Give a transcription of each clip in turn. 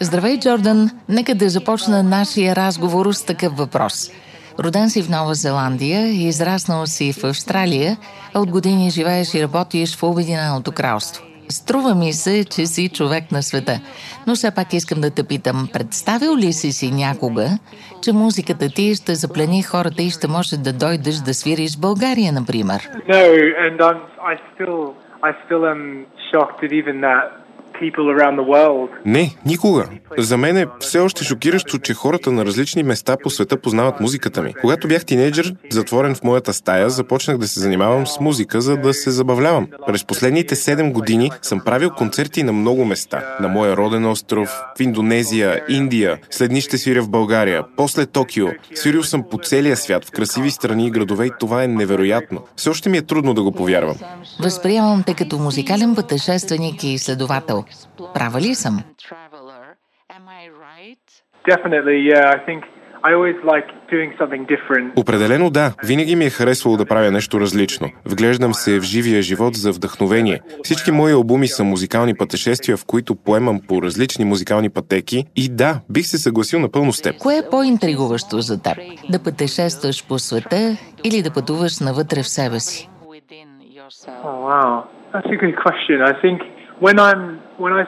Здравей, Джордан! Нека да започна нашия разговор с такъв въпрос. Роден си в Нова Зеландия, израснал си в Австралия, а от години живееш и работиш в Обединеното кралство. Струва ми се, че си човек на света. Но все пак искам да те питам, представил ли си си някога, че музиката ти ще заплени хората и ще може да дойдеш да свириш в България, например? No, and I'm, I still, I still am shocked at even that Не, никога. За мен е все още шокиращо, че хората на различни места по света познават музиката ми. Когато бях тинейджър, затворен в моята стая, започнах да се занимавам с музика, за да се забавлявам. През последните 7 години съм правил концерти на много места. На моя роден остров, в Индонезия, Индия, след дни ще свиря в България, после Токио. Свирил съм по целия свят, в красиви страни и градове и това е невероятно. Все още ми е трудно да го повярвам. Възприемам те като музикален пътешественик и изследовател. Права ли съм? Definitely, yeah. I think I always like doing something different. Определено да. Винаги ми е харесвало да правя нещо различно. Вглеждам се в живия живот за вдъхновение. Всички мои албуми са музикални пътешествия, в които поемам по различни музикални пътеки и да, бих се съгласил напълно с теб. Кое е по-интригуващо за теб? Да пътешестваш по света или да пътуваш навътре в себе си? Oh wow, that's a good question. I think when I'm when I,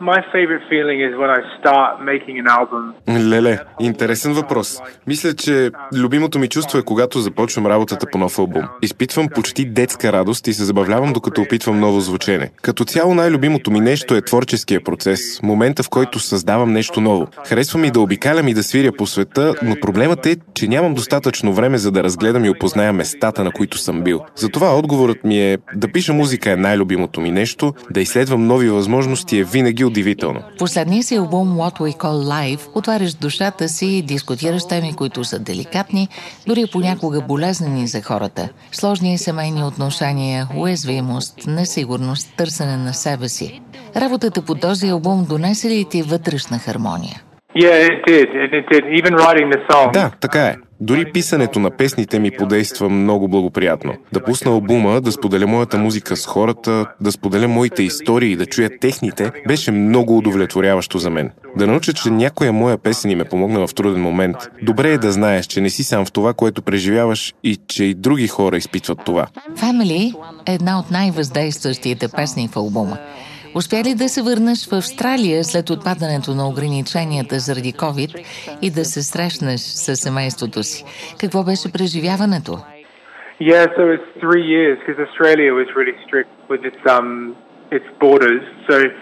my favorite feeling is when I start making an album. Леле, интересен въпрос. Мисля, че любимото ми чувство е когато започвам работата по нов албум. Изпитвам почти детска радост и се забавлявам докато опитвам ново звучене. Като цяло най-любимото ми нещо е творческия процес, момента в който създавам нещо ново. Харесва ми да обикалям и да свиря по света, но проблемът е, че нямам достатъчно време за да разгледам и опозная местата, на които съм бил. Затова отговорът ми е да пиша музика е най-любимото ми нещо, да изследвам нови възможности е винаги удивително. Последния си албум What We Call Life отваряш душата си и дискутираш теми, които са деликатни, дори понякога болезнени за хората. Сложни семейни отношения, уязвимост, несигурност, търсене на себе си. Работата по този албум донесе ли ти вътрешна хармония? Да, така е. Дори писането на песните ми подейства много благоприятно. Да пусна албума, да споделя моята музика с хората, да споделя моите истории и да чуя техните, беше много удовлетворяващо за мен. Да науча, че някоя моя песен им е помогнала в труден момент. Добре е да знаеш, че не си сам в това, което преживяваш и че и други хора изпитват това. Family е една от най-въздействащите песни в албума. Успя ли да се върнеш в Австралия след отпадането на ограниченията заради COVID и да се срещнеш с семейството си? Какво беше преживяването? Yeah, so it's three years because Australia was really strict with its um its borders.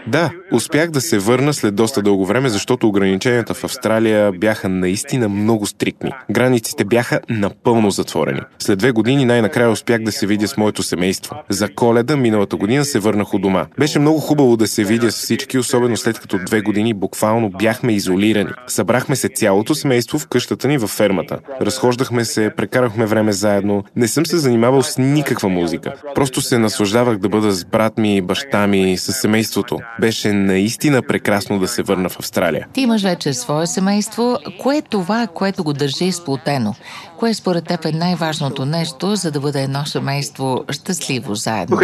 Да, успях да се върна след доста дълго време, защото ограниченията в Австралия бяха наистина много стриктни. Границите бяха напълно затворени. След две години най-накрая успях да се видя с моето семейство. За коледа миналата година се върнах у дома. Беше много хубаво да се видя с всички, особено след като две години буквално бяхме изолирани. Събрахме се цялото семейство в къщата ни във фермата. Разхождахме се, прекарахме време заедно. Не съм се занимавал с никаква музика. Просто се наслаждавах да бъда с брат ми, баща ми, с семейството. Беше наистина прекрасно да се върна в Австралия. Ти имаш вече свое семейство. Кое е това, което го държи сплотено? Кое според теб е най-важното нещо, за да бъде едно семейство щастливо заедно?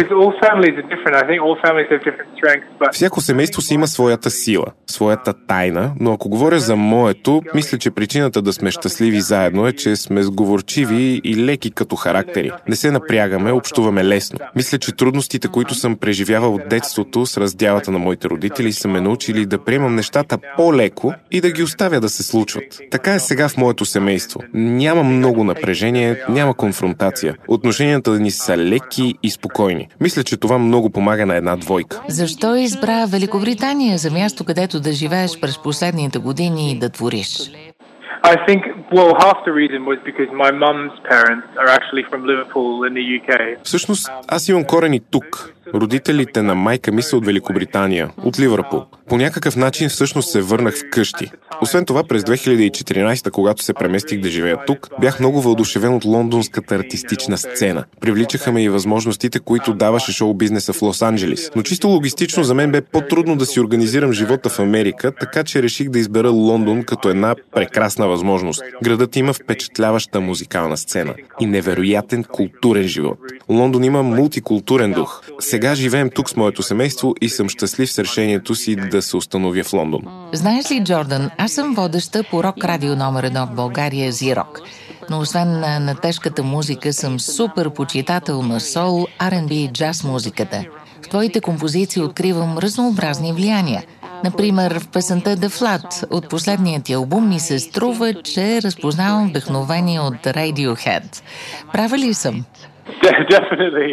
Всяко семейство си има своята сила, своята тайна, но ако говоря за моето, мисля, че причината да сме щастливи заедно е, че сме сговорчиви и леки като характери. Не се напрягаме, общуваме лесно. Мисля, че трудностите, които съм преживявал от детството с раздялата на моите родители, са ме научили да приемам нещата по-леко и да ги оставя да се случват. Така е сега в моето семейство. Няма много напрежение, няма конфронтация. Отношенията ни са леки и спокойни. Мисля, че това много помага на една двойка. Защо избра Великобритания за място, където да живееш през последните години и да твориш? I think well half the reason was because my mum's parents are actually from Liverpool in the UK. Всъщност, аз имам корени тук. Родителите на майка ми са от Великобритания, от Ливърпул. По някакъв начин всъщност се върнах вкъщи. Освен това, през 2014, когато се преместих да живея тук, бях много въодушевен от лондонската артистична сцена. Привличаха ме и възможностите, които даваше шоу-бизнеса в Лос-Анджелис. Но чисто логистично за мен бе по-трудно да си организирам живота в Америка, така че реших да избера Лондон като една прекрасна възможност. Градът има впечатляваща музикална сцена и невероятен културен живот. Лондон има мултикултурен дух. Сега живеем тук с моето семейство и съм щастлив с решението си да се установя в Лондон. Знаеш ли, Джордан, аз съм водеща по рок радио номер едно в България Зирок. Но освен на, на тежката музика, съм супер почитател на сол, R&B и джаз музиката. В твоите композиции откривам разнообразни влияния. Например, в песента The Flood от последният ти албум ми се струва, че разпознавам вдъхновение от Radiohead. Права ли съм? Definitely.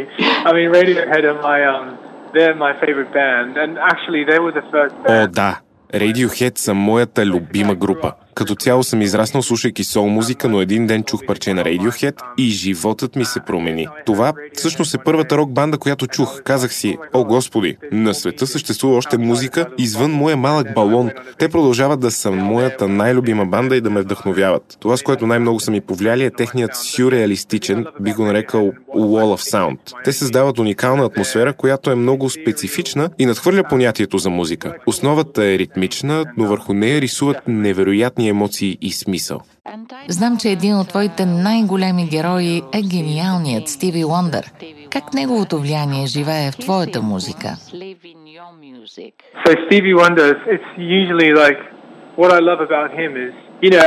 I mean, Radiohead are my um, they're my favorite band, and actually they were the first. Band. О, да. Radiohead са моята любима група. Като цяло съм израснал слушайки сол музика, но един ден чух парче на Radiohead и животът ми се промени. Това всъщност е първата рок банда, която чух. Казах си, о господи, на света съществува още музика извън моя малък балон. Те продължават да са моята най-любима банда и да ме вдъхновяват. Това, с което най-много са ми повлияли е техният сюрреалистичен, би го нарекал Wall of Sound. Те създават уникална атмосфера, която е много специфична и надхвърля понятието за музика. Основата е ритмична, но върху нея рисуват невероятни емоции и смисъл. Знам, че един от твоите най-големи герои е гениалният Стиви Уондър. Как неговото влияние живее в твоята музика? So Stevie Wonder, it's usually like what I love about him is You know,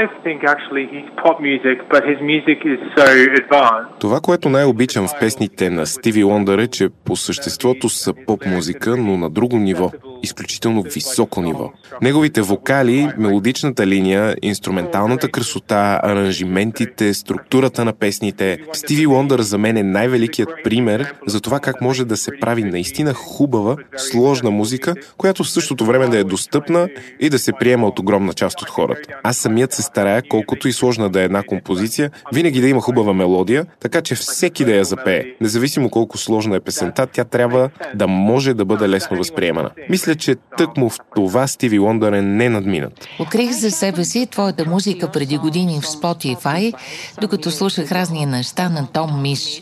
I think actually he's pop music, but his music is so advanced. Това, което най-обичам в песните на Стиви Лондър е, че по съществото са поп музика, но на друго ниво, изключително високо ниво. Неговите вокали, мелодичната линия, инструменталната красота, аранжиментите, структурата на песните. Стиви Лондър за мен е най-великият пример за това как може да се прави наистина хубава, сложна музика, която в същото време да е достъпна и да се приема от огромна част от хората. Аз самият се старая, колкото и сложна да е една композиция, винаги да има хубава мелодия, така че всеки да я запее. Независимо колко сложна е песента, тя трябва да може да бъде лесно възприемана. Мисля, че тъкмо в това Стиви Лондър е ненадминат. Открих за себе си твоята музика преди години в Spotify, докато слушах разни неща на Том Миш.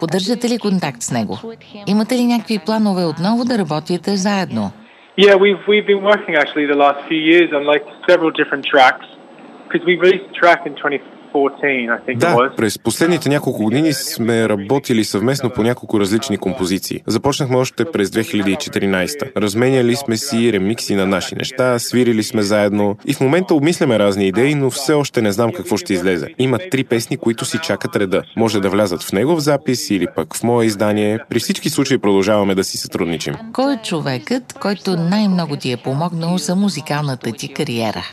Поддържате ли контакт с него? Имате ли някакви планове отново да работите заедно? Yeah, we've we've been working actually the last few years on like several different tracks because we released a track in 2014 Да, през последните няколко години сме работили съвместно по няколко различни композиции. Започнахме още през 2014. Разменяли сме си ремикси на наши неща, свирили сме заедно и в момента обмисляме разни идеи, но все още не знам какво ще излезе. Има три песни, които си чакат реда. Може да влязат в негов запис или пък в мое издание. При всички случаи продължаваме да си сътрудничим. Кой е човекът, който най-много ти е помогнал за музикалната ти кариера?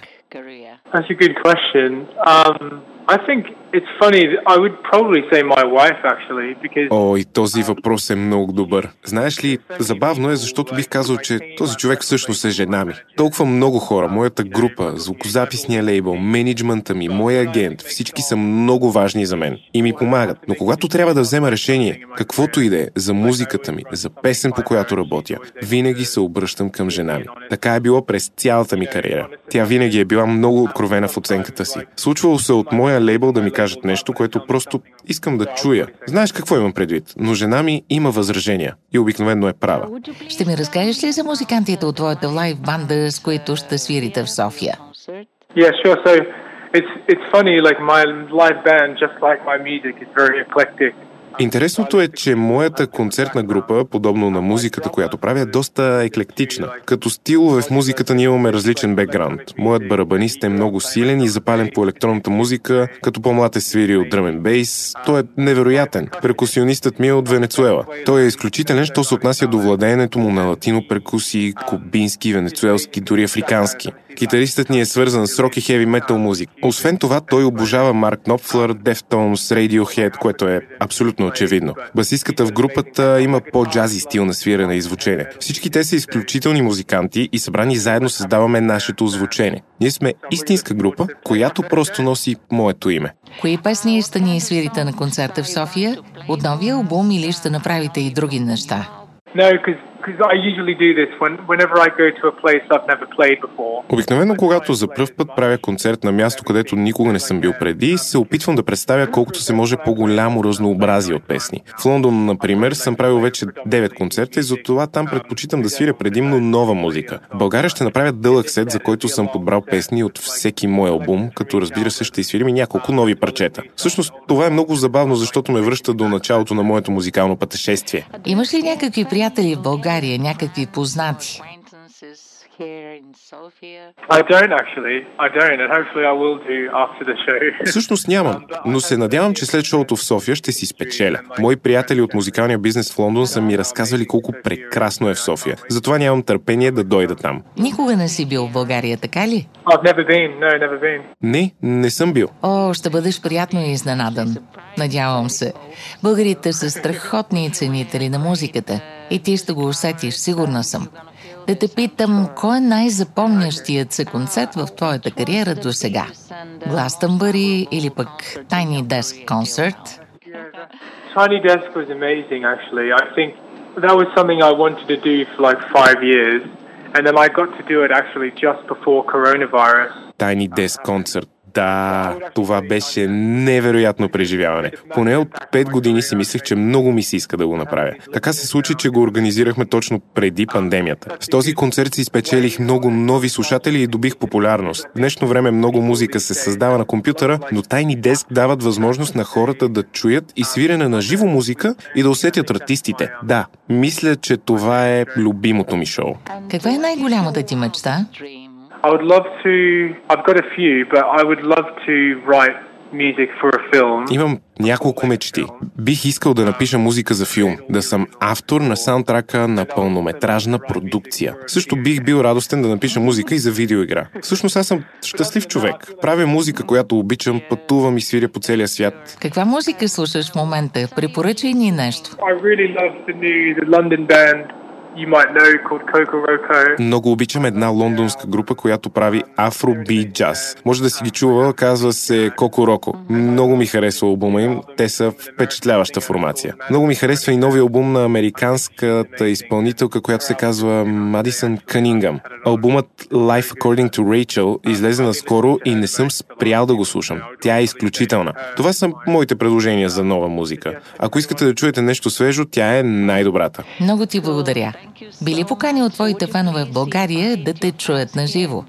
That's a good question. Um, I think it's funny. I would probably say my wife actually because. О, този въпрос е много добър. Знаеш ли, забавно е, защото бих казал, че този човек всъщност е жена ми. Толкова много хора, моята група, звукозаписния лейбъл, менеджмента ми, моя агент, всички са много важни за мен и ми помагат. Но когато трябва да взема решение, каквото и да е, за музиката ми, за песен, по която работя, винаги се обръщам към жена ми. Така е било през цялата ми кариера. Тя винаги е била много откровена в оценката си. Случвало се от моя лейбъл да ми кажат нещо, което просто искам да чуя. Знаеш какво имам предвид, но жена ми има възражения и обикновено е права. Ще ми разкажеш ли за музикантите от твоята лайв банда, с които ще свирите в София? Yeah, sure. So it's it's funny, like my live band, just like my music, is very eclectic. Интересното е, че моята концертна група, подобно на музиката, която правя, е доста еклектична. Като стилове в музиката ние имаме различен бекграунд. Моят барабанист е много силен и запален по електронната музика, като по-млад е свирил дръмен бейс. Той е невероятен. Перкусионистът ми е от Венецуела. Той е изключителен, що се отнася до владеенето му на латино перкусии, кубински, венецуелски, дори африкански. Китаристът ни е свързан с рок и хеви метал музик. Освен това, той обожава Марк Knopfler, Deftones, Radiohead, което е абсолютно очевидно. Басистката в групата има по-джази стил на свирене и звучене. Всички те са изключителни музиканти и събрани заедно създаваме нашето звучение. Ние сме истинска група, която просто носи моето име. Кои песни ще ни свирите на концерта в София? От новия албум или ще направите и други неща? No, because Обикновено, когато за пръв път правя концерт на място, където никога не съм бил преди, се опитвам да представя колкото се може по-голямо разнообразие от песни. В Лондон, например, съм правил вече 9 концерта и затова там предпочитам да свиря предимно нова музика. В България ще направя дълъг сет, за който съм подбрал песни от всеки мой албум, като разбира се ще изсвирим и няколко нови парчета. Всъщност това е много забавно, защото ме връща до началото на моето музикално пътешествие. Имаш ли някакви приятели в България, някакви познати? Всъщност нямам, но се надявам, че след шоуто в София ще си спечеля. Мои приятели от музикалния бизнес в Лондон са ми разказали колко прекрасно е в София. Затова нямам търпение да дойда там. Никога не си бил в България, така ли? Не, не съм бил. О, ще бъдеш приятно изненадан. Надявам се. Българите са страхотни ценители на музиката. И ти ще го усетиш, сигурна съм. Да те питам, кой е най-запомнящият се концерт в твоята кариера до сега? Гластънбъри или пък Tiny Desk Concert? Tiny Desk was amazing, actually. I think that was something I wanted to do for like five years, and then I got to do it actually just before coronavirus. Tiny Desk Concert. Да, това беше невероятно преживяване. Поне от 5 години си мислех, че много ми се иска да го направя. Така се случи, че го организирахме точно преди пандемията. С този концерт си спечелих много нови слушатели и добих популярност. В днешно време много музика се създава на компютъра, но Tiny Desk дават възможност на хората да чуят и свирене на живо музика и да усетят артистите. Да, мисля, че това е любимото ми шоу. Каква е най-голямата ти мечта? I would love to. I've got a few, but I would love to write music for a film. Имам няколко мечти. Бих искал да напиша музика за филм, да съм автор на саундтрака на пълнометражна продукция. Също бих бил радостен да напиша музика и за видеоигра. Всъщност аз съм щастлив човек. Правя музика, която обичам, пътувам и свиря по целия свят. Каква музика слушаш в момента? Препоръчай ни нещо. I really love the new the London band you might know called Coco Roco. Много обичам една лондонска група, която прави афро-би джаз. Може да си ги чувала, казва се Коко Роко. Много ми харесва албума им, те са впечатляваща формация. Много ми харесва и нови албум на американската изпълнителка, която се казва Мадисън Кънингъм. Албумът Life According to Rachel излезе наскоро и не съм спрял да го слушам. Тя е изключителна. Това са моите предложения за нова музика. Ако искате да чуете нещо свежо, тя е най-добрата. Много ти благодаря. Били поканил твоите фенове в България да те чуят на живо?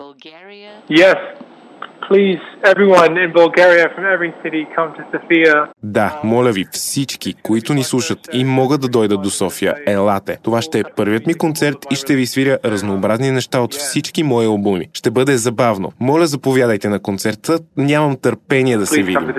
Yes. Please, everyone in Bulgaria from every city come to Sofia. Да, моля ви, всички, които ни слушат и могат да дойдат до София, елате. Това ще е първият ми концерт и ще ви свиря разнообразни неща от всички мои албуми. Ще бъде забавно. Моля, заповядайте на концерта. Нямам търпение да се Please come видим.